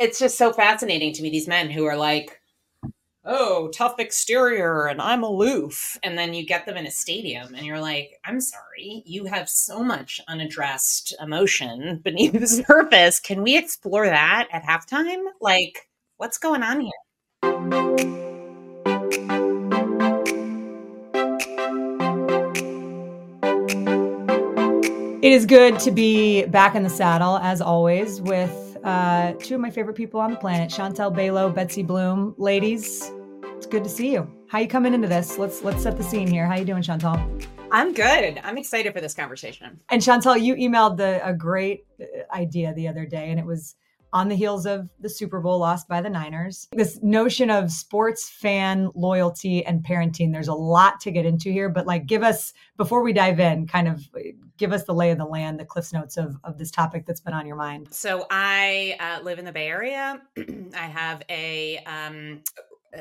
it's just so fascinating to me these men who are like oh tough exterior and i'm aloof. And then you get them in a stadium and you're like i'm sorry you have so much unaddressed emotion beneath the surface. Can we explore that at halftime? Like what's going on here? It is good to be back in the saddle, as always, with uh, two of my favorite people on the planet, Chantal Below, Betsy Bloom. Ladies, it's good to see you. How you coming into this? Let's let's set the scene here. How you doing, Chantal? I'm good. I'm excited for this conversation. And Chantal, you emailed the a great uh, idea the other day, and it was on the heels of the Super Bowl lost by the Niners. This notion of sports fan loyalty and parenting, there's a lot to get into here, but like give us, before we dive in, kind of give us the lay of the land, the cliffs notes of, of this topic that's been on your mind. So I uh, live in the Bay Area. I have a, um,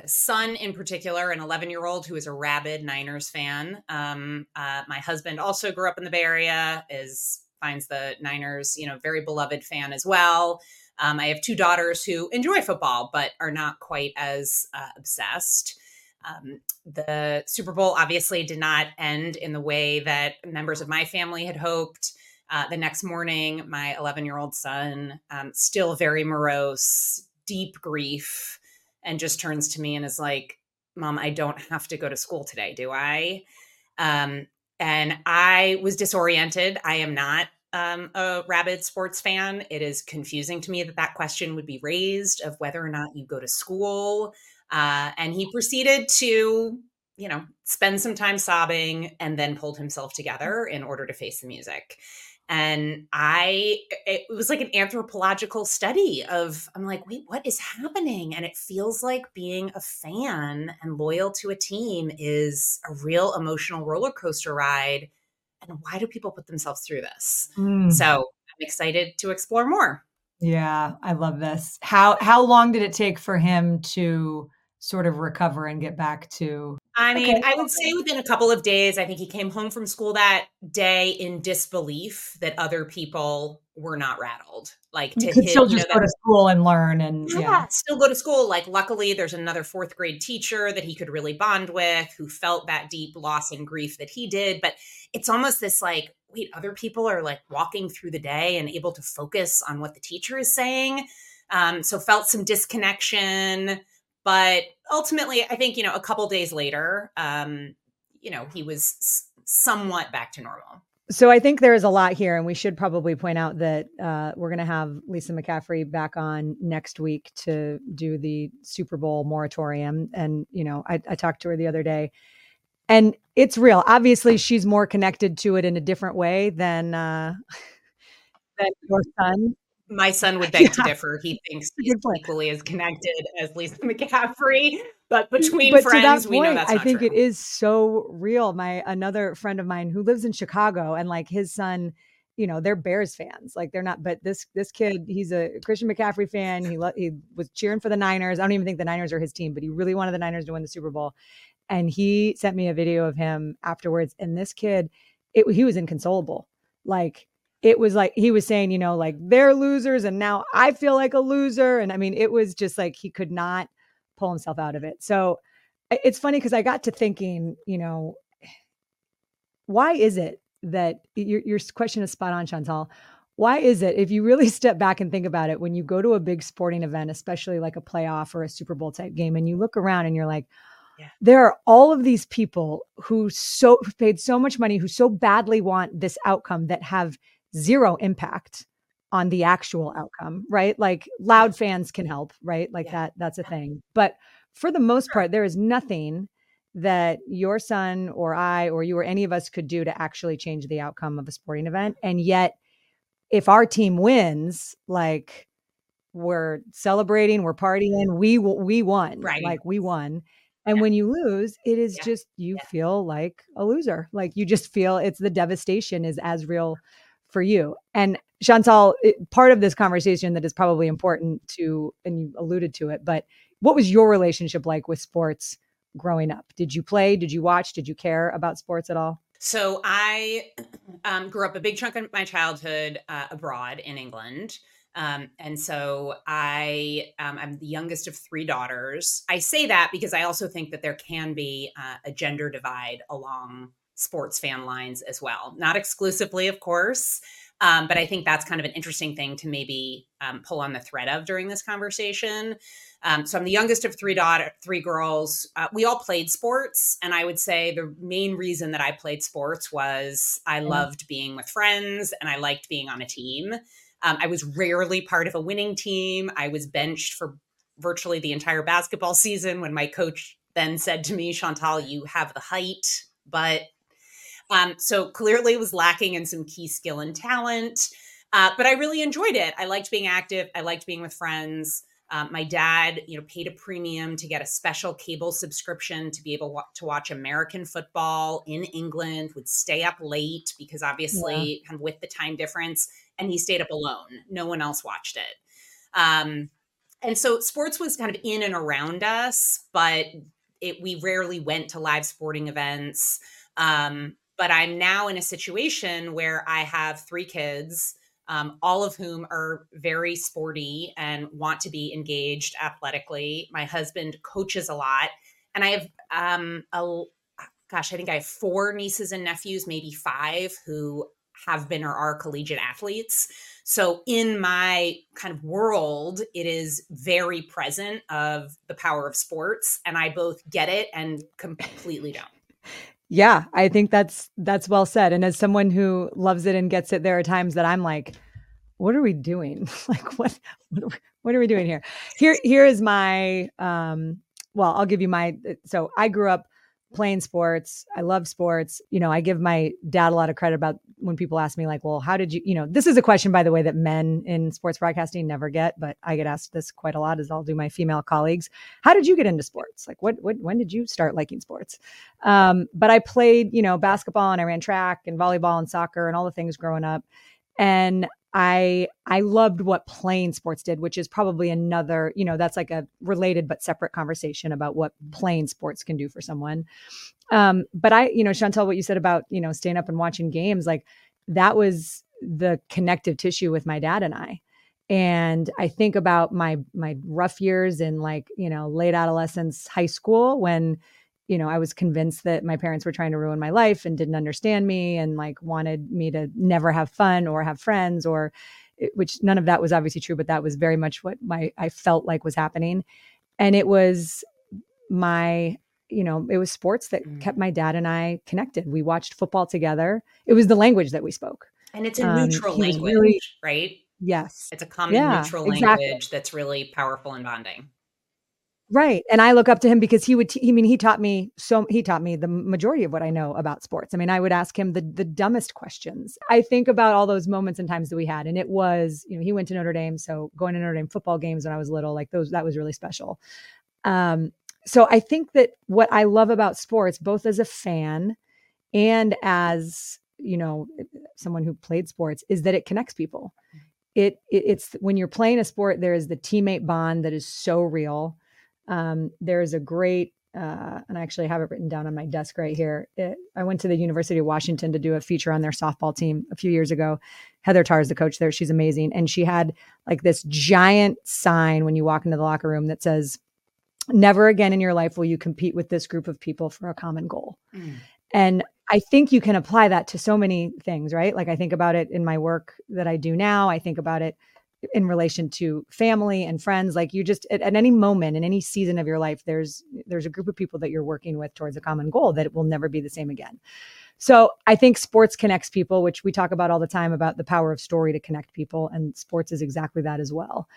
son in particular, an 11 year old who is a rabid Niners fan. Um, uh, my husband also grew up in the Bay Area, is finds the Niners, you know, very beloved fan as well. Um, I have two daughters who enjoy football, but are not quite as uh, obsessed. Um, the Super Bowl obviously did not end in the way that members of my family had hoped. Uh, the next morning, my 11 year old son, um, still very morose, deep grief, and just turns to me and is like, Mom, I don't have to go to school today, do I? Um, and I was disoriented. I am not um, a rabid sports fan, it is confusing to me that that question would be raised of whether or not you go to school. Uh, and he proceeded to, you know, spend some time sobbing and then pulled himself together in order to face the music. And I, it was like an anthropological study of, I'm like, wait, what is happening? And it feels like being a fan and loyal to a team is a real emotional roller coaster ride and why do people put themselves through this? Mm. So I'm excited to explore more. Yeah, I love this. How how long did it take for him to sort of recover and get back to I mean, okay. I would say within a couple of days, I think he came home from school that day in disbelief that other people were not rattled. Like to his, still just you know, go to school and learn and yeah, yeah, still go to school. Like luckily there's another fourth grade teacher that he could really bond with who felt that deep loss and grief that he did. But it's almost this like, wait, other people are like walking through the day and able to focus on what the teacher is saying. Um, so felt some disconnection but ultimately, I think, you know, a couple days later, um, you know, he was s- somewhat back to normal. So I think there is a lot here, and we should probably point out that uh, we're going to have Lisa McCaffrey back on next week to do the Super Bowl moratorium. And you know, I, I talked to her the other day, and it's real. Obviously, she's more connected to it in a different way than uh, than your son my son would beg yeah. to differ. He thinks he's equally as connected as Lisa McCaffrey, but mm, between but friends, point, we know that's I think true. it is so real. My another friend of mine who lives in Chicago, and like his son, you know, they're Bears fans. Like they're not, but this this kid, he's a Christian McCaffrey fan. He he was cheering for the Niners. I don't even think the Niners are his team, but he really wanted the Niners to win the Super Bowl. And he sent me a video of him afterwards. And this kid, it, he was inconsolable. Like it was like he was saying, you know, like they're losers and now I feel like a loser. And I mean, it was just like he could not pull himself out of it. So it's funny because I got to thinking, you know, why is it that your, your question is spot on, Chantal? Why is it, if you really step back and think about it, when you go to a big sporting event, especially like a playoff or a Super Bowl type game, and you look around and you're like, yeah. there are all of these people who so paid so much money, who so badly want this outcome that have zero impact on the actual outcome, right? Like loud fans can help, right? Like yeah. that that's a thing. But for the most part there is nothing that your son or I or you or any of us could do to actually change the outcome of a sporting event. And yet if our team wins, like we're celebrating, we're partying, we we won. Right. Like we won. And yeah. when you lose, it is yeah. just you yeah. feel like a loser. Like you just feel it's the devastation is as real for you. And Chantal, part of this conversation that is probably important to, and you alluded to it, but what was your relationship like with sports growing up? Did you play? Did you watch? Did you care about sports at all? So I um, grew up a big chunk of my childhood uh, abroad in England. Um, and so I, um, I'm the youngest of three daughters. I say that because I also think that there can be uh, a gender divide along sports fan lines as well. Not exclusively, of course, um, but I think that's kind of an interesting thing to maybe um, pull on the thread of during this conversation. Um, so I'm the youngest of three daughter, three girls. Uh, we all played sports, and I would say the main reason that I played sports was I mm. loved being with friends and I liked being on a team. Um, I was rarely part of a winning team. I was benched for virtually the entire basketball season when my coach then said to me, Chantal, you have the height, but um, so clearly was lacking in some key skill and talent. Uh, but I really enjoyed it. I liked being active. I liked being with friends. Um, my dad, you know, paid a premium to get a special cable subscription to be able to watch American football in England. Would stay up late because obviously, yeah. kind of with the time difference, and he stayed up alone. No one else watched it. Um, and so, sports was kind of in and around us, but it, we rarely went to live sporting events. Um, but I'm now in a situation where I have three kids, um, all of whom are very sporty and want to be engaged athletically. My husband coaches a lot, and I have um, a gosh, I think I have four nieces and nephews, maybe five, who have been or are collegiate athletes. So in my kind of world, it is very present of the power of sports, and I both get it and completely don't. Yeah, I think that's that's well said. And as someone who loves it and gets it, there are times that I'm like, what are we doing? like what what are, we, what are we doing here? Here here is my um well, I'll give you my so I grew up playing sports. I love sports. You know, I give my dad a lot of credit about when people ask me, like, well, how did you, you know, this is a question, by the way, that men in sports broadcasting never get, but I get asked this quite a lot as I'll do my female colleagues. How did you get into sports? Like, what, what, when did you start liking sports? Um, but I played, you know, basketball and I ran track and volleyball and soccer and all the things growing up. And I I loved what playing sports did, which is probably another, you know, that's like a related but separate conversation about what playing sports can do for someone. Um, but I, you know, Chantal, what you said about, you know, staying up and watching games, like that was the connective tissue with my dad and I. And I think about my my rough years in like, you know, late adolescence, high school when you know, I was convinced that my parents were trying to ruin my life and didn't understand me and like wanted me to never have fun or have friends or which none of that was obviously true, but that was very much what my I felt like was happening. And it was my you know, it was sports that mm. kept my dad and I connected. We watched football together. It was the language that we spoke. And it's a um, neutral language, really, right? Yes. It's a common yeah, neutral language exactly. that's really powerful and bonding. Right. And I look up to him because he would, t- I mean, he taught me so, he taught me the majority of what I know about sports. I mean, I would ask him the, the dumbest questions. I think about all those moments and times that we had. And it was, you know, he went to Notre Dame. So going to Notre Dame football games when I was little, like those, that was really special. Um, so I think that what I love about sports, both as a fan and as, you know, someone who played sports, is that it connects people. It, it it's when you're playing a sport, there is the teammate bond that is so real um, there's a great, uh, and I actually have it written down on my desk right here. It, I went to the University of Washington to do a feature on their softball team a few years ago. Heather Tarr is the coach there. She's amazing. And she had like this giant sign when you walk into the locker room that says, Never again in your life will you compete with this group of people for a common goal. Mm. And I think you can apply that to so many things, right? Like I think about it in my work that I do now. I think about it in relation to family and friends like you just at, at, any moment in any season of your life there's there's a group of people that you're working with towards a common goal that it will never be the same again. So i think sports connects people which we talk about all the time about the power of story to connect people and sports is exactly that as well.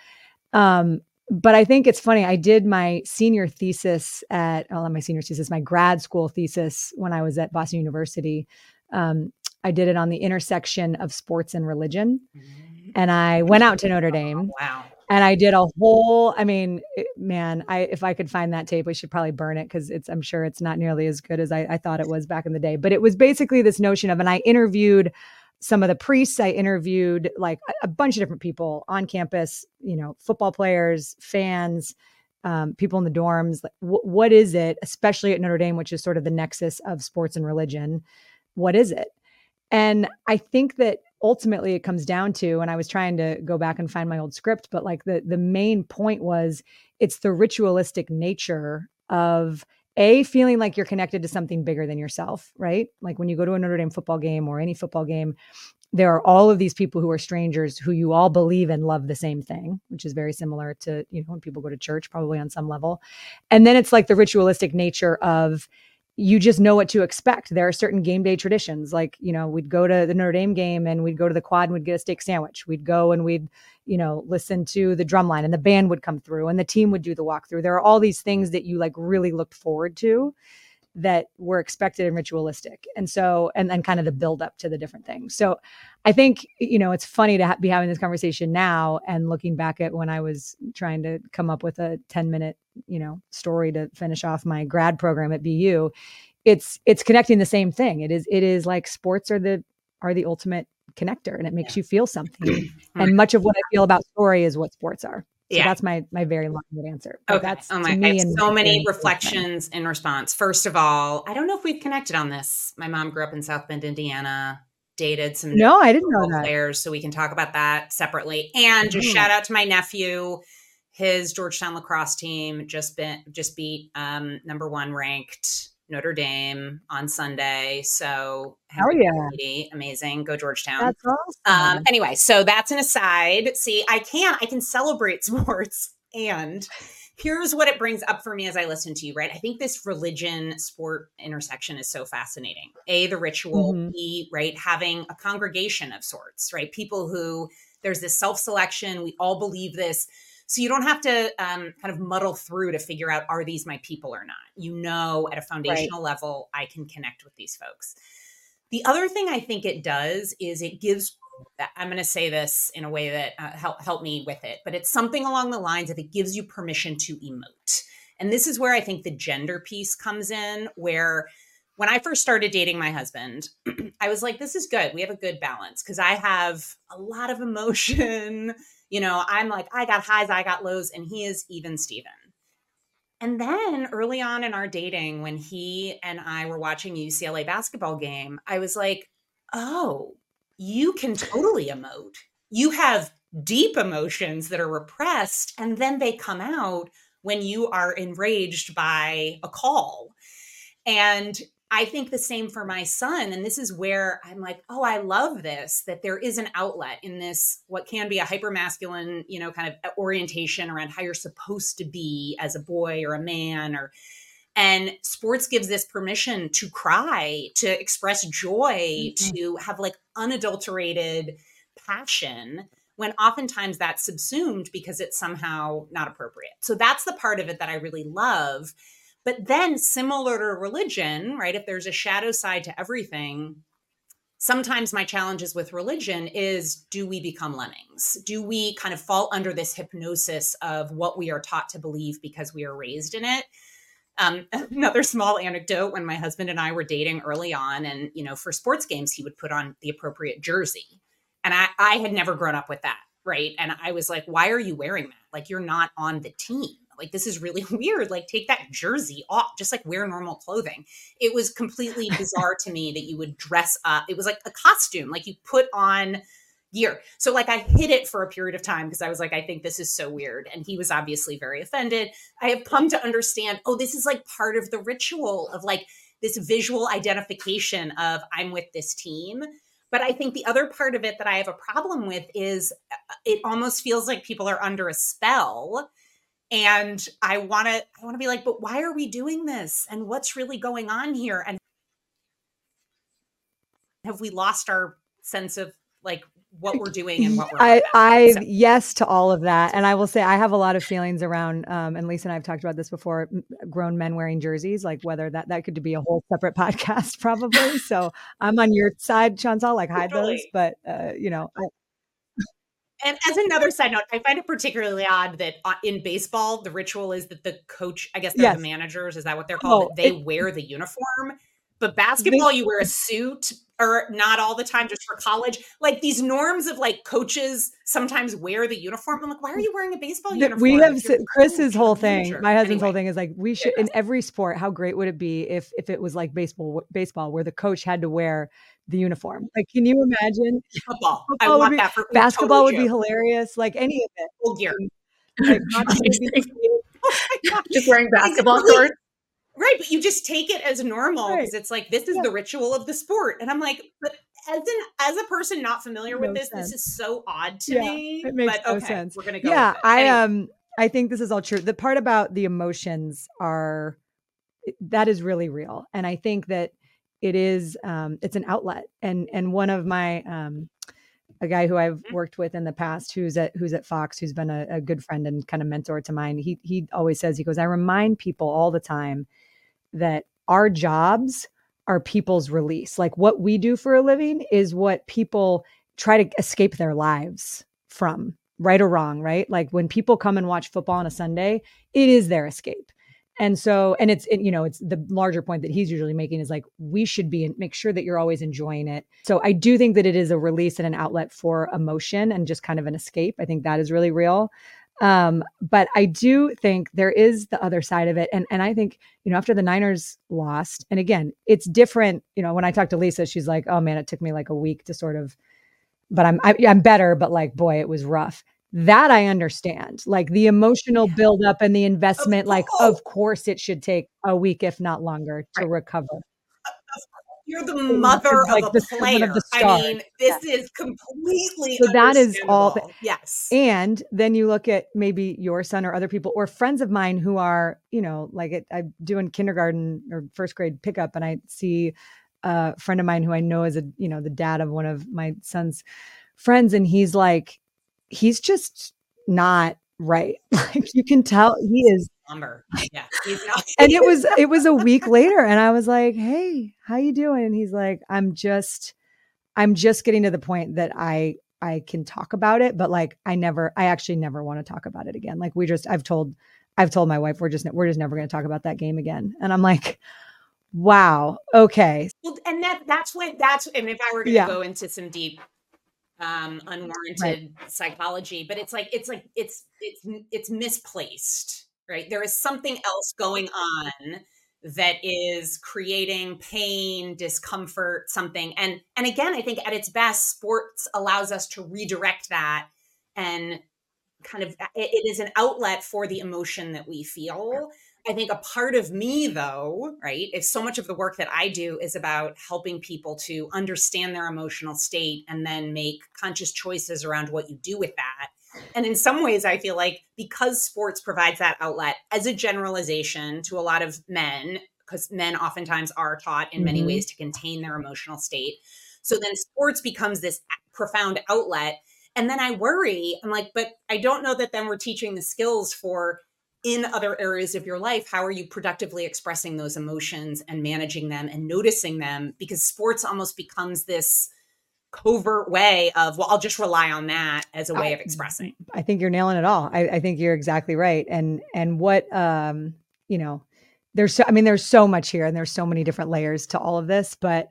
Um, but i think it's funny i did my senior thesis at well my senior thesis my grad school thesis when i was at boston university um, i did it on the intersection of sports and religion mm-hmm and I went out to Notre Dame. Oh, wow. And I did a whole, I mean, man, I if I could find that tape, we should probably burn it because it's I'm sure it's not nearly as good as I, I thought it was back in the day. But it was basically this notion of, and I interviewed some of the priests, I interviewed like a bunch of different people on campus, you know, football players, fans, um, people in the dorms. Like, w- what is it, especially at Notre Dame, which is sort of the nexus of sports and religion? What is it? And I think that ultimately it comes down to and i was trying to go back and find my old script but like the the main point was it's the ritualistic nature of a feeling like you're connected to something bigger than yourself right? Like when you go to a notre dame football game or any football game there are all of these people who are strangers who you all believe and love the same thing which is very similar to you know when people go to church probably on some level. And then it's like the ritualistic nature of you just know what to expect. There are certain game day traditions. Like, you know, we'd go to the Notre Dame game and we'd go to the quad and we'd get a steak sandwich. We'd go and we'd, you know, listen to the drum line and the band would come through and the team would do the walkthrough. There are all these things that you like really looked forward to that were expected and ritualistic. And so, and then kind of the build up to the different things. So I think, you know, it's funny to ha- be having this conversation now and looking back at when I was trying to come up with a 10 minute, you know, story to finish off my grad program at BU. It's, it's connecting the same thing. It is, it is like sports are the, are the ultimate connector and it makes yeah. you feel something. and much of what I feel about story is what sports are. So yeah. that's my my very long answer. But okay. That's oh my, I have so many reflections in response. First of all, I don't know if we've connected on this. My mom grew up in South Bend, Indiana. Dated some no, I didn't know that. players, so we can talk about that separately. And just mm-hmm. shout out to my nephew. His Georgetown lacrosse team just been just beat um, number one ranked Notre Dame on Sunday. So, hell yeah, amazing. Go Georgetown. That's awesome. Um, anyway, so that's an aside. See, I can I can celebrate sports, and here's what it brings up for me as I listen to you. Right, I think this religion sport intersection is so fascinating. A, the ritual. Mm-hmm. B, right, having a congregation of sorts. Right, people who there's this self selection. We all believe this so you don't have to um, kind of muddle through to figure out are these my people or not. You know, at a foundational right. level, I can connect with these folks. The other thing I think it does is it gives. I'm going to say this in a way that uh, help help me with it, but it's something along the lines of it gives you permission to emote. And this is where I think the gender piece comes in, where when I first started dating my husband, I was like, this is good. We have a good balance because I have a lot of emotion you know, I'm like, I got highs, I got lows, and he is even Steven. And then early on in our dating, when he and I were watching UCLA basketball game, I was like, oh, you can totally emote. You have deep emotions that are repressed, and then they come out when you are enraged by a call. And I think the same for my son. And this is where I'm like, oh, I love this that there is an outlet in this, what can be a hyper masculine, you know, kind of orientation around how you're supposed to be as a boy or a man or, and sports gives this permission to cry, to express joy, mm-hmm. to have like unadulterated passion when oftentimes that's subsumed because it's somehow not appropriate. So that's the part of it that I really love but then, similar to religion, right? If there's a shadow side to everything, sometimes my challenges with religion is do we become lemmings? Do we kind of fall under this hypnosis of what we are taught to believe because we are raised in it? Um, another small anecdote when my husband and I were dating early on, and you know, for sports games, he would put on the appropriate jersey. And I, I had never grown up with that, right? And I was like, why are you wearing that? Like, you're not on the team like this is really weird like take that jersey off just like wear normal clothing. It was completely bizarre to me that you would dress up it was like a costume like you put on gear. So like i hid it for a period of time because i was like i think this is so weird. And he was obviously very offended. I have come to understand oh this is like part of the ritual of like this visual identification of i'm with this team. But I think the other part of it that I have a problem with is uh, it almost feels like people are under a spell and i want to i want to be like but why are we doing this and what's really going on here and have we lost our sense of like what we're doing and what we're I, I so. yes to all of that. And I will say I have a lot of feelings around um and Lisa and I've talked about this before, grown men wearing jerseys, like whether that that could be a whole separate podcast probably. so I'm on your side, Chantal, like hide totally. those. But uh, you know, I, and as another side note, I find it particularly odd that uh, in baseball, the ritual is that the coach, I guess they're yes. the managers, is that what they're called? Oh, they it, wear the uniform. But basketball, they, you wear a suit, or not all the time, just for college. Like these norms of like coaches sometimes wear the uniform. I'm like, why are you wearing a baseball uniform? We have Chris's whole thing. My husband's anyway. whole thing is like, we should in every sport. How great would it be if if it was like baseball, baseball, where the coach had to wear the uniform. Like, can you imagine? Football. football I want be, that for basketball totally would be hilarious. Like any of it. Full gear. Like, oh just wearing basketball shorts. Right, but you just take it as normal because right. it's like this is yeah. the ritual of the sport, and I'm like, but as an as a person not familiar no with this, sense. this is so odd to yeah, me. It makes but, no okay, sense. We're gonna go. Yeah, I um, I think this is all true. The part about the emotions are that is really real, and I think that it is um, it's an outlet, and and one of my um, a guy who I've mm-hmm. worked with in the past who's at who's at Fox, who's been a, a good friend and kind of mentor to mine. He he always says he goes, I remind people all the time that our jobs are people's release. Like what we do for a living is what people try to escape their lives from, right or wrong, right? Like when people come and watch football on a Sunday, it is their escape. And so, and it's, it, you know, it's the larger point that he's usually making is like, we should be and make sure that you're always enjoying it. So I do think that it is a release and an outlet for emotion and just kind of an escape. I think that is really real. Um, but I do think there is the other side of it. And and I think, you know, after the Niners lost, and again, it's different, you know, when I talked to Lisa, she's like, oh man, it took me like a week to sort of, but I'm I, am i am better, but like, boy, it was rough. That I understand. Like the emotional yeah. buildup and the investment, like, of course it should take a week, if not longer, to right. recover. You're the mother like of a player. Of I mean, this yeah. is completely. So that is all. yes. And then you look at maybe your son or other people or friends of mine who are, you know, like it, I'm doing kindergarten or first grade pickup, and I see a friend of mine who I know is a, you know, the dad of one of my son's friends, and he's like, he's just not right. Like you can tell he is number. Yeah. and it was it was a week later and I was like, "Hey, how you doing?" And he's like, "I'm just I'm just getting to the point that I I can talk about it, but like I never I actually never want to talk about it again. Like we just I've told I've told my wife we're just we're just never going to talk about that game again." And I'm like, "Wow. Okay." Well, and that that's when that's and if I were going to yeah. go into some deep um unwarranted right. psychology but it's like it's like it's it's it's misplaced right? There is something else going on that is creating pain, discomfort, something. And and again, I think at its best, sports allows us to redirect that and kind of it, it is an outlet for the emotion that we feel. I think a part of me, though, right, if so much of the work that I do is about helping people to understand their emotional state and then make conscious choices around what you do with that and in some ways, I feel like because sports provides that outlet as a generalization to a lot of men, because men oftentimes are taught in mm-hmm. many ways to contain their emotional state. So then sports becomes this profound outlet. And then I worry, I'm like, but I don't know that then we're teaching the skills for in other areas of your life how are you productively expressing those emotions and managing them and noticing them? Because sports almost becomes this covert way of well i'll just rely on that as a way I, of expressing. I think you're nailing it all. I, I, think you're exactly right. And and what um you know there's so i mean there's so much here and there's so many different layers to all of this but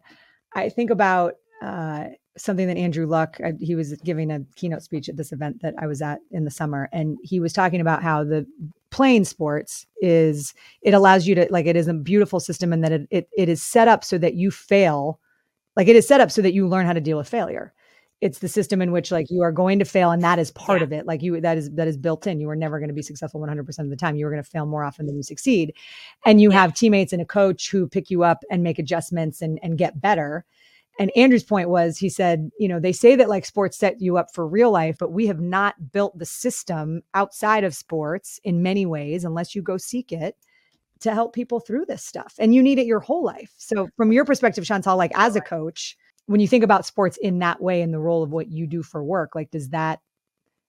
i think about uh something that andrew luck I, he was giving a keynote speech at this event that i was at in the summer and he was talking about how the playing sports is it allows you to like it is a beautiful system and that it, it, it is set up so that you fail like it is set up so that you learn how to deal with failure. It's the system in which like you are going to fail and that is part yeah. of it. Like you that is that is built in. You are never going to be successful 100% of the time. You are going to fail more often than you succeed. And you yeah. have teammates and a coach who pick you up and make adjustments and and get better. And Andrew's point was he said, you know, they say that like sports set you up for real life, but we have not built the system outside of sports in many ways unless you go seek it to help people through this stuff. And you need it your whole life. So, from your perspective, Chantal, like as a coach, when you think about sports in that way in the role of what you do for work, like does that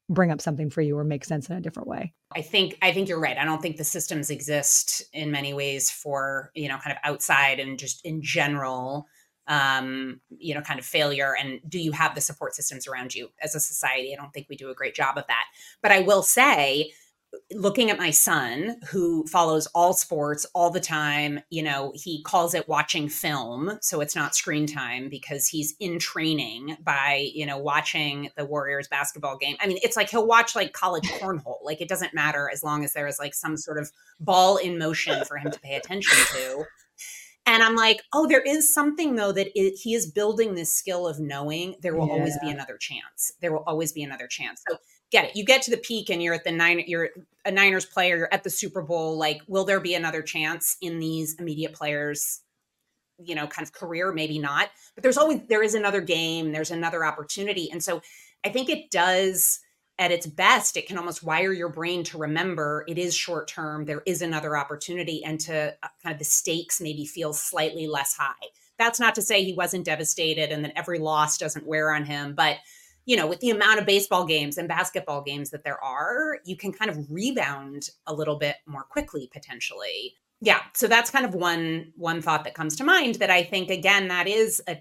bring up something for you or make sense in a different way? I think I think you're right. I don't think the systems exist in many ways for, you know, kind of outside and just in general um, you know, kind of failure and do you have the support systems around you as a society? I don't think we do a great job of that. But I will say looking at my son who follows all sports all the time you know he calls it watching film so it's not screen time because he's in training by you know watching the warriors basketball game i mean it's like he'll watch like college cornhole like it doesn't matter as long as there is like some sort of ball in motion for him to pay attention to And I'm like, oh, there is something though that it, he is building this skill of knowing there will yeah. always be another chance. There will always be another chance. So get it. You get to the peak and you're at the nine, you're a Niners player, you're at the Super Bowl. Like, will there be another chance in these immediate players? you know kind of career maybe not but there's always there is another game there's another opportunity and so i think it does at its best, it can almost wire your brain to remember it is short term, there is another opportunity, and to uh, kind of the stakes maybe feel slightly less high. That's not to say he wasn't devastated and that every loss doesn't wear on him, but you know, with the amount of baseball games and basketball games that there are, you can kind of rebound a little bit more quickly potentially. Yeah, so that's kind of one one thought that comes to mind that I think again that is a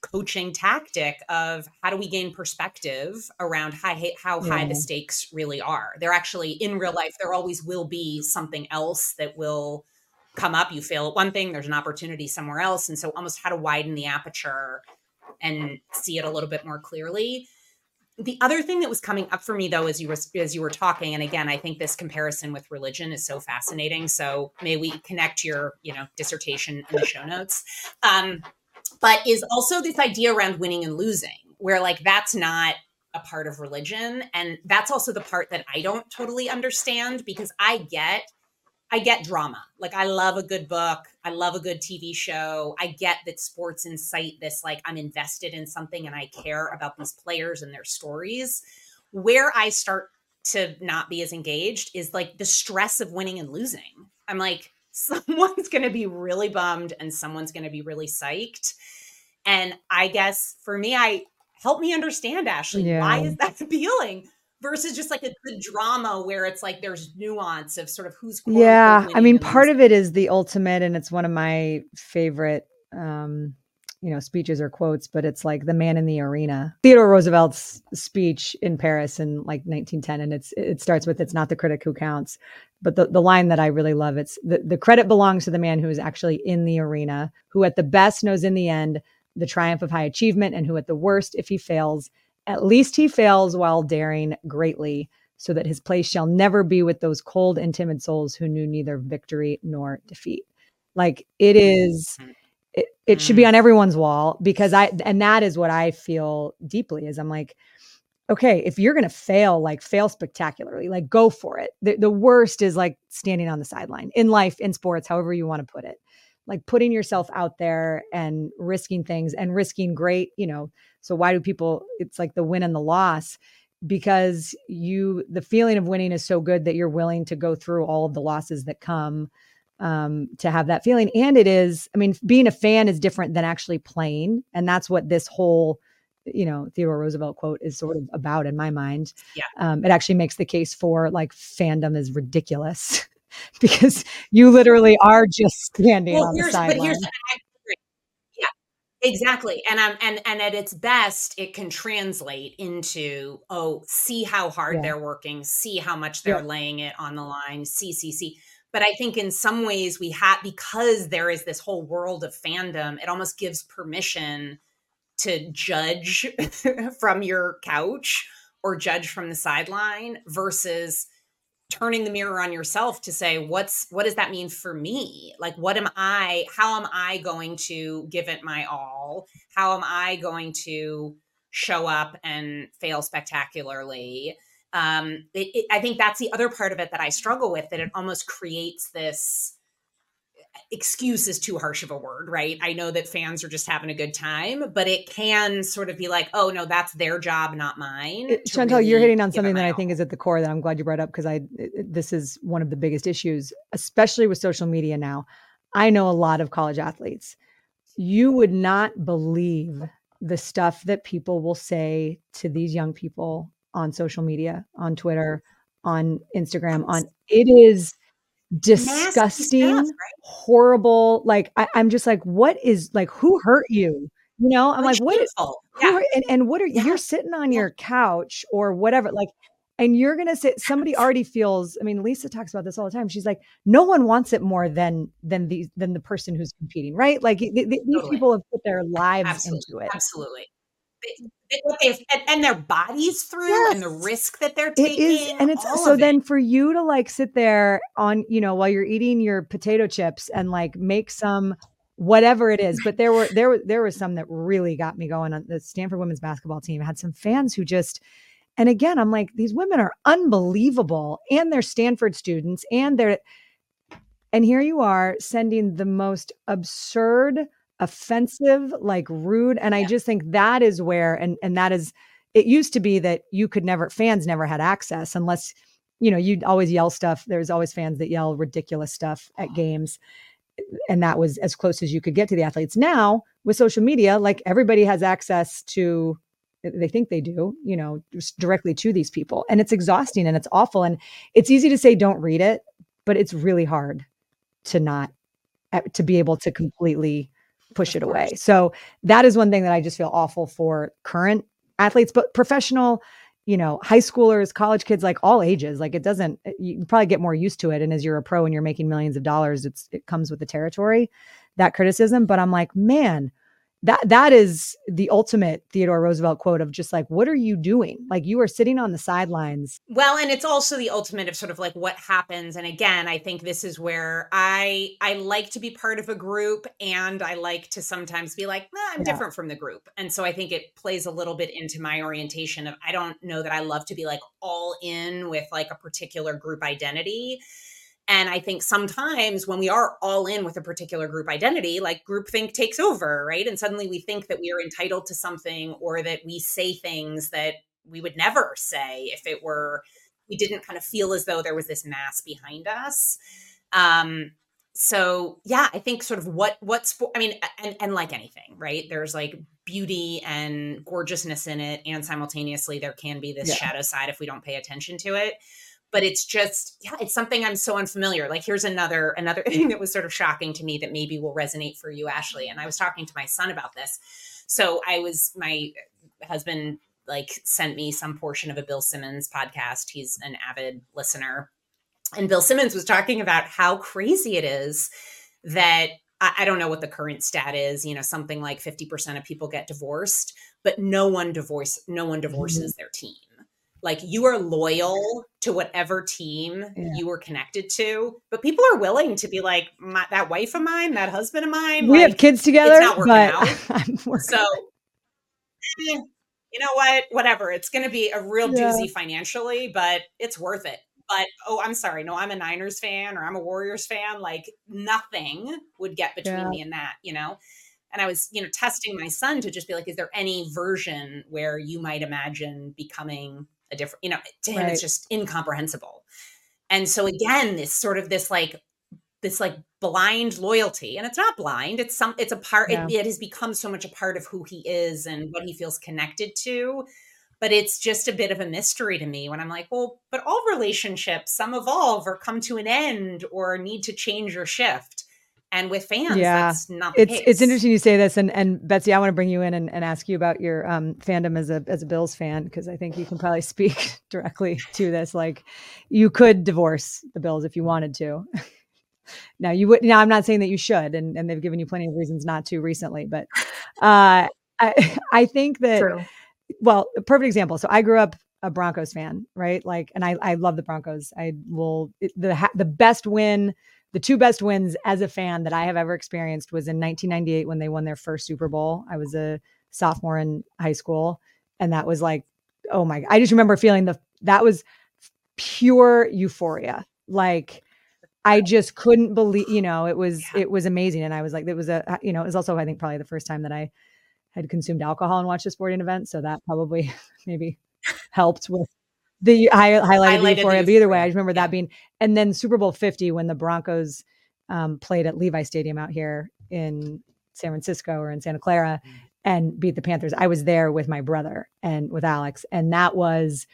coaching tactic of how do we gain perspective around high, how high the stakes really are. They're actually in real life, there always will be something else that will come up. You fail at one thing, there's an opportunity somewhere else. And so, almost how to widen the aperture and see it a little bit more clearly. The other thing that was coming up for me though as you were as you were talking and again I think this comparison with religion is so fascinating so may we connect your you know dissertation in the show notes um, but is also this idea around winning and losing, where like that's not a part of religion. And that's also the part that I don't totally understand because I get I get drama. Like I love a good book. I love a good TV show. I get that sports incite this like I'm invested in something and I care about these players and their stories. Where I start to not be as engaged is like the stress of winning and losing. I'm like someone's going to be really bummed and someone's going to be really psyched. And I guess for me, I help me understand, Ashley, yeah. why is that appealing? Versus just like a good drama where it's like there's nuance of sort of who's yeah. I mean, part of it is the ultimate, and it's one of my favorite um you know speeches or quotes but it's like the man in the arena theodore roosevelt's speech in paris in like 1910 and it's it starts with it's not the critic who counts but the, the line that i really love it's the, the credit belongs to the man who is actually in the arena who at the best knows in the end the triumph of high achievement and who at the worst if he fails at least he fails while daring greatly so that his place shall never be with those cold and timid souls who knew neither victory nor defeat like it is it, it should be mm. on everyone's wall because I and that is what I feel deeply is I'm like, okay, if you're gonna fail, like fail spectacularly, like go for it. The, the worst is like standing on the sideline in life, in sports, however you want to put it. Like putting yourself out there and risking things and risking great, you know. So why do people it's like the win and the loss? Because you the feeling of winning is so good that you're willing to go through all of the losses that come um, to have that feeling. And it is, I mean, being a fan is different than actually playing. And that's what this whole, you know, Theodore Roosevelt quote is sort of about in my mind. Yeah. Um, it actually makes the case for like fandom is ridiculous because you literally are just standing well, on the sideline. Yeah, exactly. And I'm and and at its best, it can translate into oh, see how hard yeah. they're working, see how much they're yeah. laying it on the line, see, see, see but i think in some ways we have because there is this whole world of fandom it almost gives permission to judge from your couch or judge from the sideline versus turning the mirror on yourself to say what's what does that mean for me? Like what am i how am i going to give it my all? How am i going to show up and fail spectacularly? Um, it, it, I think that's the other part of it that I struggle with that it almost creates this excuse is too harsh of a word, right? I know that fans are just having a good time, but it can sort of be like, oh no, that's their job, not mine. Chantal, really you're hitting on something that I think is at the core that I'm glad you brought up because I this is one of the biggest issues, especially with social media now. I know a lot of college athletes. You would not believe the stuff that people will say to these young people on social media, on Twitter, on Instagram, on it is disgusting, stuff, right? horrible. Like I, am just like, what is like who hurt you? You know, I'm like, what is yeah. and, and what are yeah. you're sitting on yeah. your couch or whatever, like and you're gonna sit. somebody already feels i mean lisa talks about this all the time she's like no one wants it more than than the than the person who's competing right like th- th- these totally. people have put their lives absolutely. into it absolutely what they've and, and, their bodies through yes. and the risk that they're taking. It is, and it's so then it. for you to like sit there on, you know, while you're eating your potato chips and like make some whatever it is. But there were there were there was some that really got me going on the Stanford women's basketball team had some fans who just and again, I'm like, these women are unbelievable. And they're Stanford students and they're and here you are sending the most absurd, offensive, like rude. And I just think that is where and and that is it used to be that you could never fans never had access unless you know you'd always yell stuff there's always fans that yell ridiculous stuff at games and that was as close as you could get to the athletes now with social media like everybody has access to they think they do you know directly to these people and it's exhausting and it's awful and it's easy to say don't read it but it's really hard to not eh, to be able to completely push it away so that is one thing that i just feel awful for current athletes but professional you know, high schoolers, college kids, like all ages. Like it doesn't, eh, you probably get more used to it. And as you're a pro and you're making millions of dollars, it's it comes with the territory, that criticism. But I'm like, man, that that is the ultimate Theodore Roosevelt quote of just like, what are you doing? Like you are sitting on the sidelines. Well, and it's also the ultimate of sort of like what happens. And again, I think this is where I I like to be part of a group and I like to sometimes be like, eh, I'm yeah. different from the group. And so I think it plays a little bit into my orientation of I don't know that I love to be like all in with like a particular group identity and I think sometimes when we are all in with a particular group identity, like groupthink takes over, right? And suddenly we think that we are entitled to something or that we say things that we would never say if it were, we didn't kind of feel as though there was this mass behind us. Um, so yeah, I think sort of what what's I mean, and, and like anything, right? There's like beauty and gorgeousness in it, and simultaneously there can be this yeah. shadow side if we don't pay attention to it but it's just yeah it's something i'm so unfamiliar like here's another another thing that was sort of shocking to me that maybe will resonate for you ashley and i was talking to my son about this. So i was my husband like sent me some portion of a bill simmons podcast. He's an avid listener. And bill simmons was talking about how crazy it is that I, don't know what the current stat is you know something like 50% of people get divorced but no one divorce no one divorces mm-hmm. their team like you are loyal to whatever team yeah. you were connected to but people are willing to be like that wife of mine that husband of mine we like, have kids together it's not working out working. so eh, you know what whatever it's going to be a real yeah. doozy financially but it's worth it but oh i'm sorry no i'm a niners fan or i'm a warriors fan like nothing would get between yeah. me and that you know and I was, you know, testing my son to just be like, is there any version where you might imagine becoming a different, you know, to him right. it's just incomprehensible. And so mm-hmm. again, this sort of this like this like blind loyalty and it's not blind it's some it's a part yeah. it, it has become so much a part of who he is and what he feels connected to but it's just a bit of a mystery to me when I'm like, well, but all relationships, some evolve or come to an end or need to change or shift. And with fans, yeah. that's not it's case. it's interesting you say this. And and Betsy, I want to bring you in and, and ask you about your um, fandom as a as a Bills fan, because I think you can probably speak directly to this. Like you could divorce the Bills if you wanted to. now you would now I'm not saying that you should, and, and they've given you plenty of reasons not to recently, but uh I I think that True. well, a perfect example. So I grew up a Broncos fan, right? Like, and I I love the Broncos. I will it, the the best win the two best wins as a fan that I have ever experienced was in 1998 when they won their first Super Bowl. I was a sophomore in high school, and that was like, oh my! I just remember feeling the that was pure euphoria. Like I just couldn't believe, you know, it was yeah. it was amazing, and I was like, it was a, uh, you know, it was also I think probably the first time that I had consumed alcohol and watched a sporting event, so that probably maybe helped with the I highlighted, highlighted the euphoria. But either way, I remember that being, and then Super Bowl Fifty when the Broncos um, played at Levi Stadium out here in San Francisco or in Santa Clara mm. and beat the Panthers. I was there with my brother and with Alex, and that was.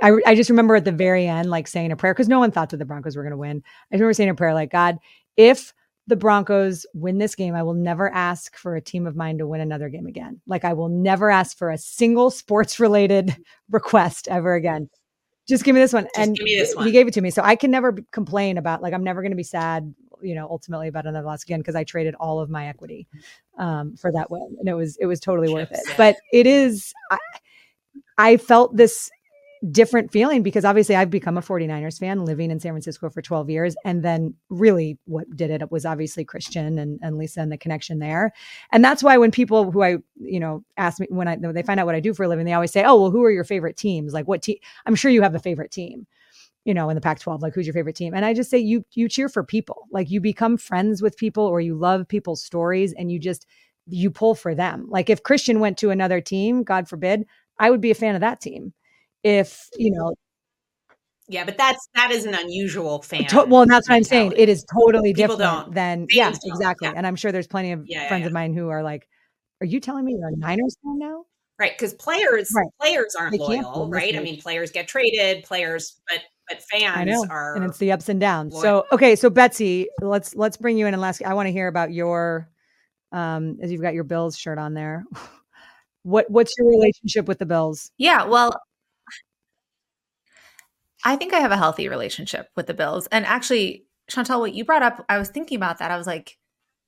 I, I just remember at the very end, like saying a prayer because no one thought that the Broncos were going to win. I remember saying a prayer like, God, if the Broncos win this game, I will never ask for a team of mine to win another game again. Like I will never ask for a single sports related request ever again just give me this one. Just and this one. he gave it to me. So I can never complain about like I'm never going to be sad, you know, ultimately about another loss again because I traded all of my equity um, for that win, and it was it was totally worth it. But it is, I, I felt this different feeling because obviously I've become a 49ers fan living in San Francisco for 12 years. And then really what did it was obviously Christian and, and Lisa and the connection there. And that's why when people who I, you know, ask me when I, when they find out what I do for a living, they always say, oh, well, who are your favorite teams? Like what team? I'm sure you have a favorite team you know, in the Pac 12, like who's your favorite team? And I just say you you cheer for people. Like you become friends with people or you love people's stories and you just you pull for them. Like if Christian went to another team, God forbid, I would be a fan of that team. If, you know, yeah, but that's that is an unusual fan. To, well, and that's what I'm saying. It is totally People different don't. than yeah, exactly. Yeah. And I'm sure there's plenty of yeah, friends yeah, of mine who are like, "Are you telling me you're a Niners fan now?" Right, because players right. players aren't they loyal, right? I mean, players get traded, players, but but fans I know. are and it's the ups and downs. Loyal. So okay, so Betsy, let's let's bring you in and last. I want to hear about your um as you've got your Bills shirt on there. what what's your relationship with the Bills? Yeah, well, I think I have a healthy relationship with the Bills. And actually, Chantal, what you brought up, I was thinking about that. I was like,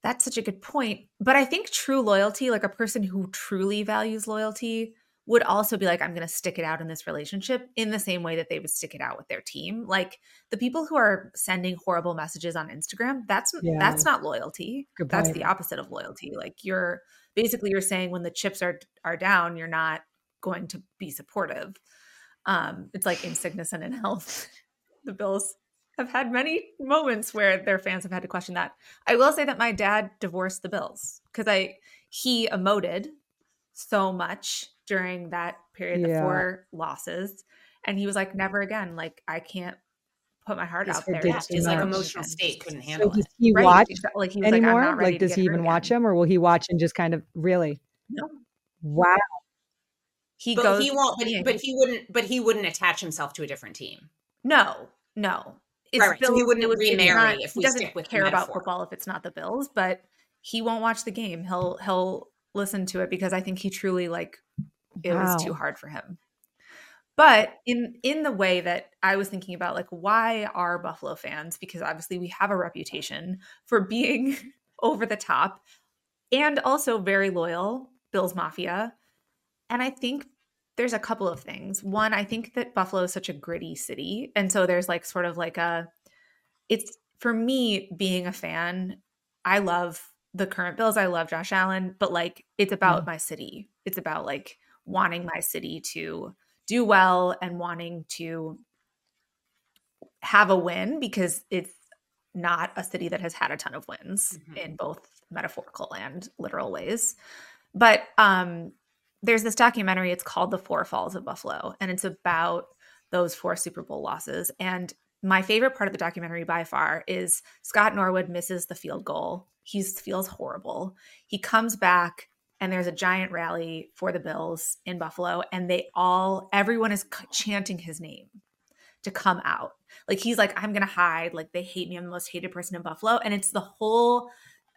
that's such a good point. But I think true loyalty, like a person who truly values loyalty, would also be like, I'm going to stick it out in this relationship in the same way that they would stick it out with their team. Like the people who are sending horrible messages on Instagram, that's yeah. that's not loyalty. That's the opposite of loyalty. Like you're basically you're saying when the chips are are down, you're not going to be supportive. Um, it's like in sickness and in health. the Bills have had many moments where their fans have had to question that. I will say that my dad divorced the Bills because I he emoted so much during that period, yeah. the four losses. And he was like, never again. Like, I can't put my heart out there. Yeah, his like emotional state couldn't handle so does he it. watch like he anymore? Like, like does he even watch him, or will he watch and just kind of really? No. Wow. He but goes. He won't. But he, but he wouldn't. But he wouldn't attach himself to a different team. No. No. It's right, right. so he wouldn't remarry not, if we doesn't stick with care about football if it's not the Bills, but he won't watch the game. He'll he'll listen to it because I think he truly like it wow. was too hard for him but in in the way that i was thinking about like why are buffalo fans because obviously we have a reputation for being over the top and also very loyal bills mafia and i think there's a couple of things one i think that buffalo is such a gritty city and so there's like sort of like a it's for me being a fan i love the current bills i love josh allen but like it's about mm. my city it's about like wanting my city to do well and wanting to have a win because it's not a city that has had a ton of wins mm-hmm. in both metaphorical and literal ways. But um, there's this documentary, it's called The Four Falls of Buffalo, and it's about those four Super Bowl losses. And my favorite part of the documentary by far is Scott Norwood misses the field goal. He feels horrible. He comes back and there's a giant rally for the Bills in Buffalo, and they all, everyone is chanting his name to come out. Like he's like, I'm gonna hide. Like they hate me. I'm the most hated person in Buffalo, and it's the whole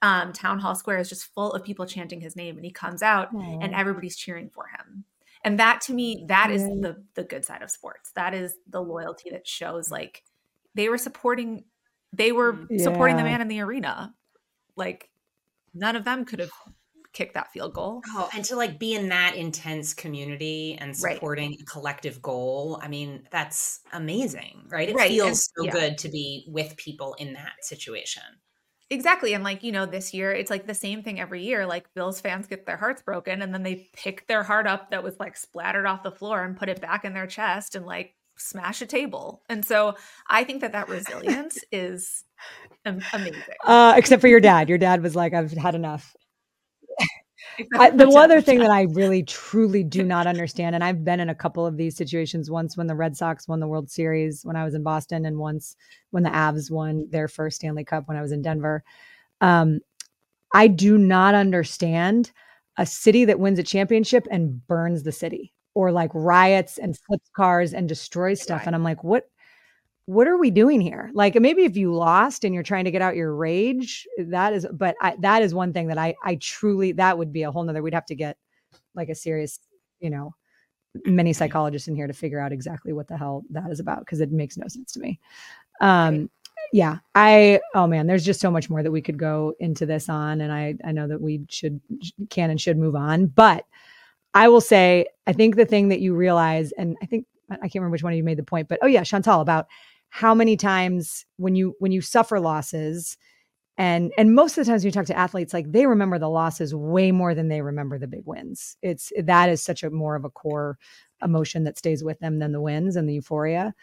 um, town hall square is just full of people chanting his name, and he comes out, Aww. and everybody's cheering for him. And that to me, that is the the good side of sports. That is the loyalty that shows like they were supporting, they were yeah. supporting the man in the arena. Like none of them could have kick that field goal. Oh, and to like be in that intense community and supporting right. a collective goal. I mean, that's amazing, right? It right. feels and, so yeah. good to be with people in that situation. Exactly. And like, you know, this year it's like the same thing every year. Like Bills fans get their hearts broken and then they pick their heart up that was like splattered off the floor and put it back in their chest and like smash a table. And so I think that that resilience is amazing. Uh, except for your dad. Your dad was like, I've had enough. I, the other thing that I really truly do not understand, and I've been in a couple of these situations once when the Red Sox won the World Series when I was in Boston, and once when the Avs won their first Stanley Cup when I was in Denver. Um, I do not understand a city that wins a championship and burns the city or like riots and flips cars and destroys stuff. Right. And I'm like, what? What are we doing here? Like maybe if you lost and you're trying to get out your rage, that is, but I, that is one thing that I, I truly, that would be a whole nother, we'd have to get like a serious, you know, many psychologists in here to figure out exactly what the hell that is about. Cause it makes no sense to me. Um, yeah, I, oh man, there's just so much more that we could go into this on. And I, I know that we should, can and should move on, but I will say, I think the thing that you realize, and I think I can't remember which one of you made the point, but oh yeah, Chantal about how many times when you when you suffer losses and and most of the times when you talk to athletes like they remember the losses way more than they remember the big wins. It's that is such a more of a core emotion that stays with them than the wins and the euphoria.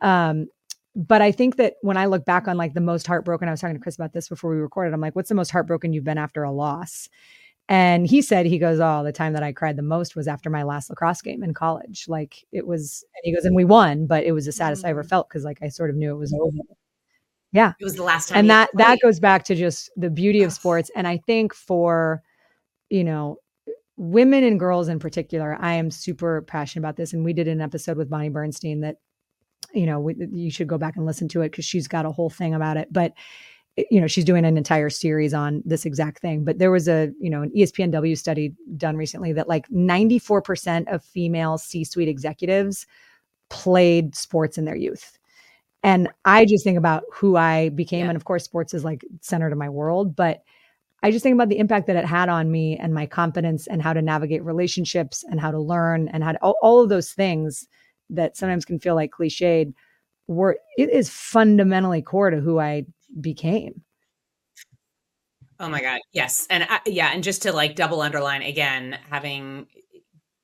Um but i think that when i look back on like the most heartbroken i was talking to chris about this before we recorded i'm like what's the most heartbroken you've been after a loss and he said he goes oh the time that i cried the most was after my last lacrosse game in college like it was and he goes and we won but it was the saddest mm-hmm. i ever mm. felt because like i sort of knew it was over yeah. It was the last time. And that that goes back to just the beauty of sports. And I think for, you know, women and girls in particular, I am super passionate about this. And we did an episode with Bonnie Bernstein that, you know, we, you should go back and listen to it because she's got a whole thing about it. But you know she's doing an entire series on this exact thing but there was a you know an espnw study done recently that like 94% of female c-suite executives played sports in their youth and I just think about who I became. Yeah. And of course, sports is like center to my world, but I just think about the impact that it had on me and my confidence and how to navigate relationships and how to learn and how to, all, all of those things that sometimes can feel like cliched were it is fundamentally core to who I became. Oh my god, yes. And I, yeah, and just to like double underline again, having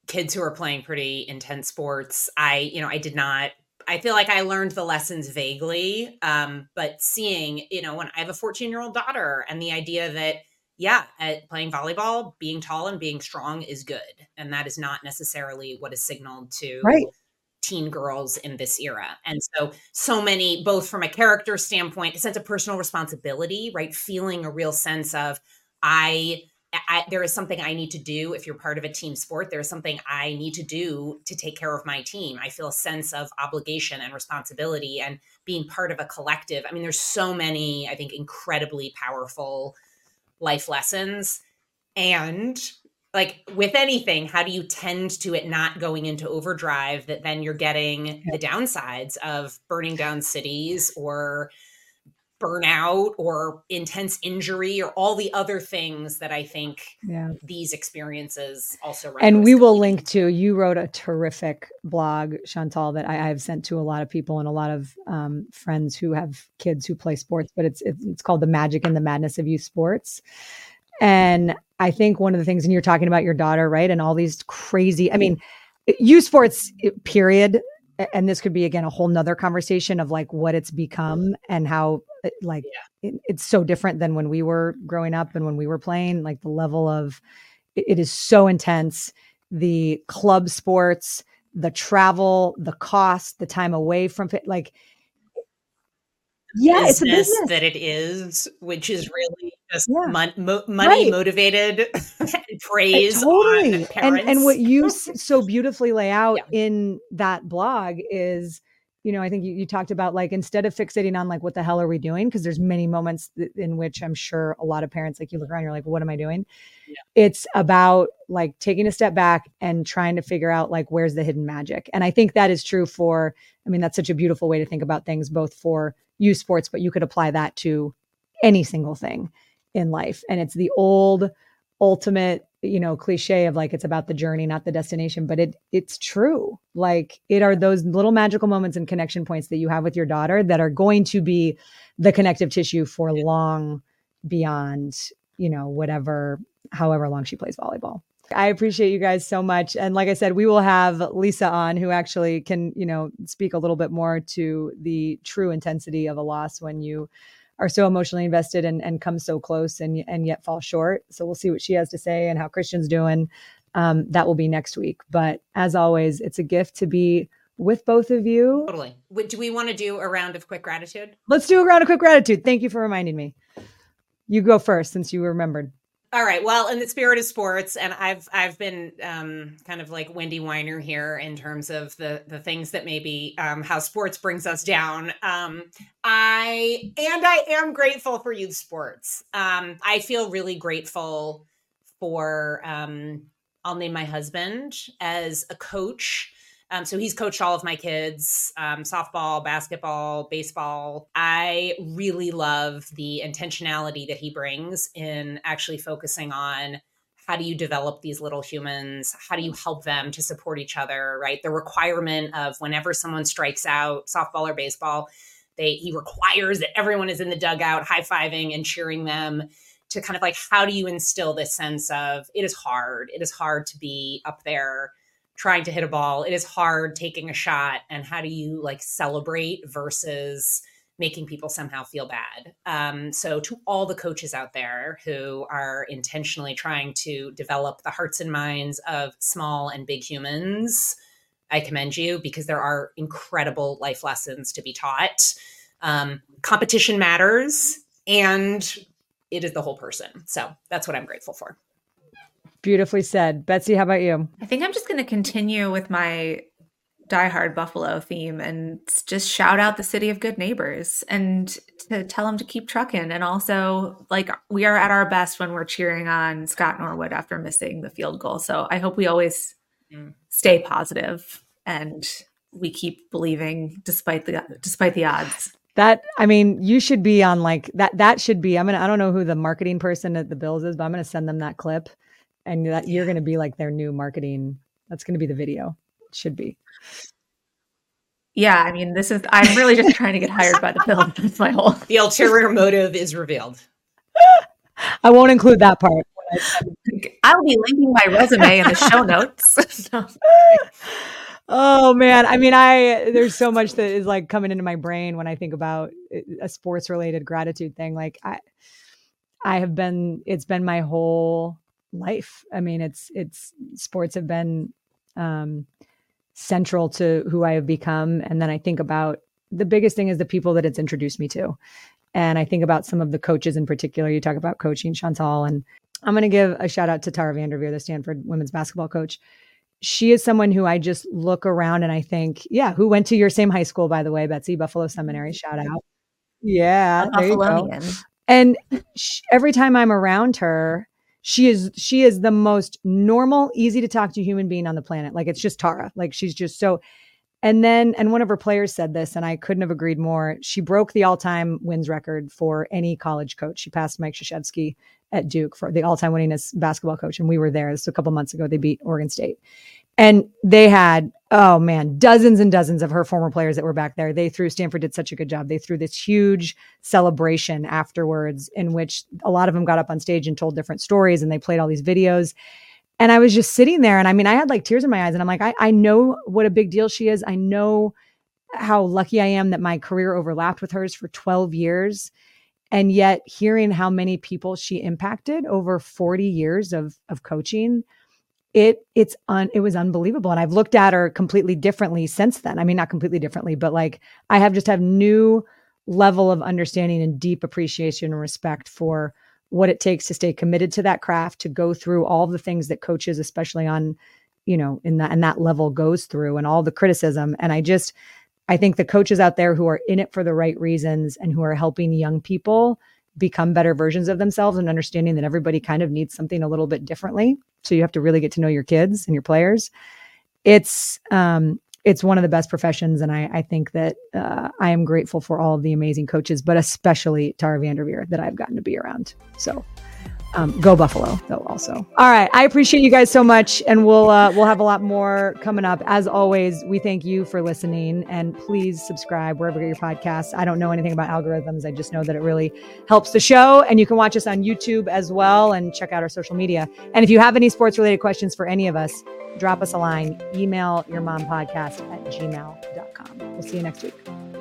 kids who are playing pretty intense sports, I, you know, I did not I feel like I learned the lessons vaguely, um, but seeing, you know, when I have a 14 year old daughter and the idea that, yeah, at playing volleyball, being tall and being strong is good. And that is not necessarily what is signaled to right. Teen girls in this era. And so, so many, both from a character standpoint, a sense of personal responsibility, right? Feeling a real sense of, I, I, there is something I need to do. If you're part of a team sport, there is something I need to do to take care of my team. I feel a sense of obligation and responsibility and being part of a collective. I mean, there's so many, I think, incredibly powerful life lessons. And like with anything, how do you tend to it not going into overdrive that then you're getting the downsides of burning down cities or burnout or intense injury or all the other things that I think yeah. these experiences also. And we will link to. You wrote a terrific blog, Chantal, that I, have sent to a lot of people and a lot of um, friends who have kids who play sports. But it's, it's it's called the magic and the madness of youth sports. And I think one of the things, and you're talking about your daughter, right? And all these crazy. I mean, youth sports. Period and this could be again a whole nother conversation of like what it's become and how uh, like yeah. it, it's so different than when we were growing up and when we were playing like the level of it, it is so intense the club sports the travel the cost the time away from it like yeah, it's a business that it is, which is really just yeah. mon- mo- money right. motivated eh, praise. Totally. and and what you so beautifully lay out yeah. in that blog is, you know, I think you, you talked about like instead of fixating on like what the hell are we doing, because there's many moments th- in which I'm sure a lot of parents like you look around, you're like, what am I doing? Yeah. It's about like taking a step back and trying to figure out like where's the hidden magic. And I think that is true for. I mean, that's such a beautiful way to think about things, both for youth sports, but you could apply that to any single thing in life. And it's the old ultimate, you know, cliche of like it's about the journey, not the destination, but it it's true. Like it are those little magical moments and connection points that you have with your daughter that are going to be the connective tissue for long beyond, you know, whatever however long she plays volleyball. I appreciate you guys so much. And like I said, we will have Lisa on who actually can, you know, speak a little bit more to the true intensity of a loss when you are so emotionally invested and, and come so close and, and yet fall short. So we'll see what she has to say and how Christian's doing. Um, that will be next week. But as always, it's a gift to be with both of you. Totally. Do we want to do a round of quick gratitude? Let's do a round of quick gratitude. Thank you for reminding me. You go first since you remembered. All right. Well, in the spirit of sports, and I've I've been um, kind of like Wendy Weiner here in terms of the the things that maybe um, how sports brings us down. Um, I and I am grateful for youth sports. Um, I feel really grateful for. Um, I'll name my husband as a coach um, so he's coached all of my kids um, softball, basketball, baseball. I really love the intentionality that he brings in actually focusing on how do you develop these little humans? How do you help them to support each other right? The requirement of whenever someone strikes out softball or baseball they he requires that everyone is in the dugout high-fiving and cheering them to kind of like how do you instill this sense of it is hard. It is hard to be up there trying to hit a ball it is hard taking a shot and how do you like celebrate versus making people somehow feel bad. Um, so, to all the coaches out there who are intentionally trying to develop the hearts and minds of small and big humans, I commend you because there are incredible life lessons to be taught. Um, competition matters and it is the whole person. So, that's what I'm grateful for. Beautifully said. Betsy, how about you? I think I'm just going to continue with my diehard Buffalo theme and just shout out the city of good neighbors and to tell them to keep trucking. And also, like, we are at our best when we're cheering on Scott Norwood after missing the field goal. So I hope we always mm. stay positive and we keep believing despite the despite the odds. That I mean, you should be on like that. That should be. I'm gonna. I don't know who the marketing person at the Bills is, but I'm gonna send them that clip, and that you're gonna be like their new marketing. That's gonna be the video. It should be. Yeah, I mean, this is, I'm really just trying to get hired by the film. That's my whole. The ulterior motive is revealed. I won't include that part. I'll be linking my resume in the show notes. oh man, I mean, I there's so much that is like coming into my brain when I think about uh, a sports related gratitude thing. Like I, I have been, it's been my whole life. I mean, it's it's sports have been um central to who I have become. And then I think about the biggest thing is the people that it's introduced me to. And I think about some of the coaches in particular. You talk about coaching Chantal, and I'm going to give a shout out to Tara Vanderveer, the Stanford women's basketball coach. She is someone who I just look around and I think, yeah, who went to your same high school, by the way, Betsy, Buffalo Seminary, shout out. Yeah. And she, every time I'm around her, she is she is the most normal easy to talk to human being on the planet. Like it's just tara. Like she's just so and then and one of her players said this and i couldn't have agreed more. She broke the all-time wins record for any college coach. She passed mike Krzyzewski at duke for the all-time winningest basketball coach and we were there. This a couple months ago. They beat oregon state and they had, oh man, dozens and dozens of her former players that were back there. They threw, Stanford did such a good job. They threw this huge celebration afterwards in which a lot of them got up on stage and told different stories and they played all these videos. And I was just sitting there and I mean, I had like tears in my eyes and I'm like, I, I know what a big deal she is. I know how lucky I am that my career overlapped with hers for 12 years. And yet hearing how many people she impacted over 40 years of, of coaching it it's un it was unbelievable and i've looked at her completely differently since then i mean not completely differently but like i have just have new level of understanding and deep appreciation and respect for what it takes to stay committed to that craft to go through all the things that coaches especially on you know in that and that level goes through and all the criticism and i just i think the coaches out there who are in it for the right reasons and who are helping young people become better versions of themselves and understanding that everybody kind of needs something a little bit differently. So you have to really get to know your kids and your players. It's um, it's one of the best professions, and I, I think that uh, I am grateful for all of the amazing coaches, but especially Tara Vanderveer that I've gotten to be around. So um, go Buffalo, though. Also, all right. I appreciate you guys so much, and we'll uh, we'll have a lot more coming up. As always, we thank you for listening, and please subscribe wherever you get your podcasts. I don't know anything about algorithms. I just know that it really helps the show, and you can watch us on YouTube as well, and check out our social media. And if you have any sports related questions for any of us, drop us a line. Email your mom podcast at gmail.com. We'll see you next week.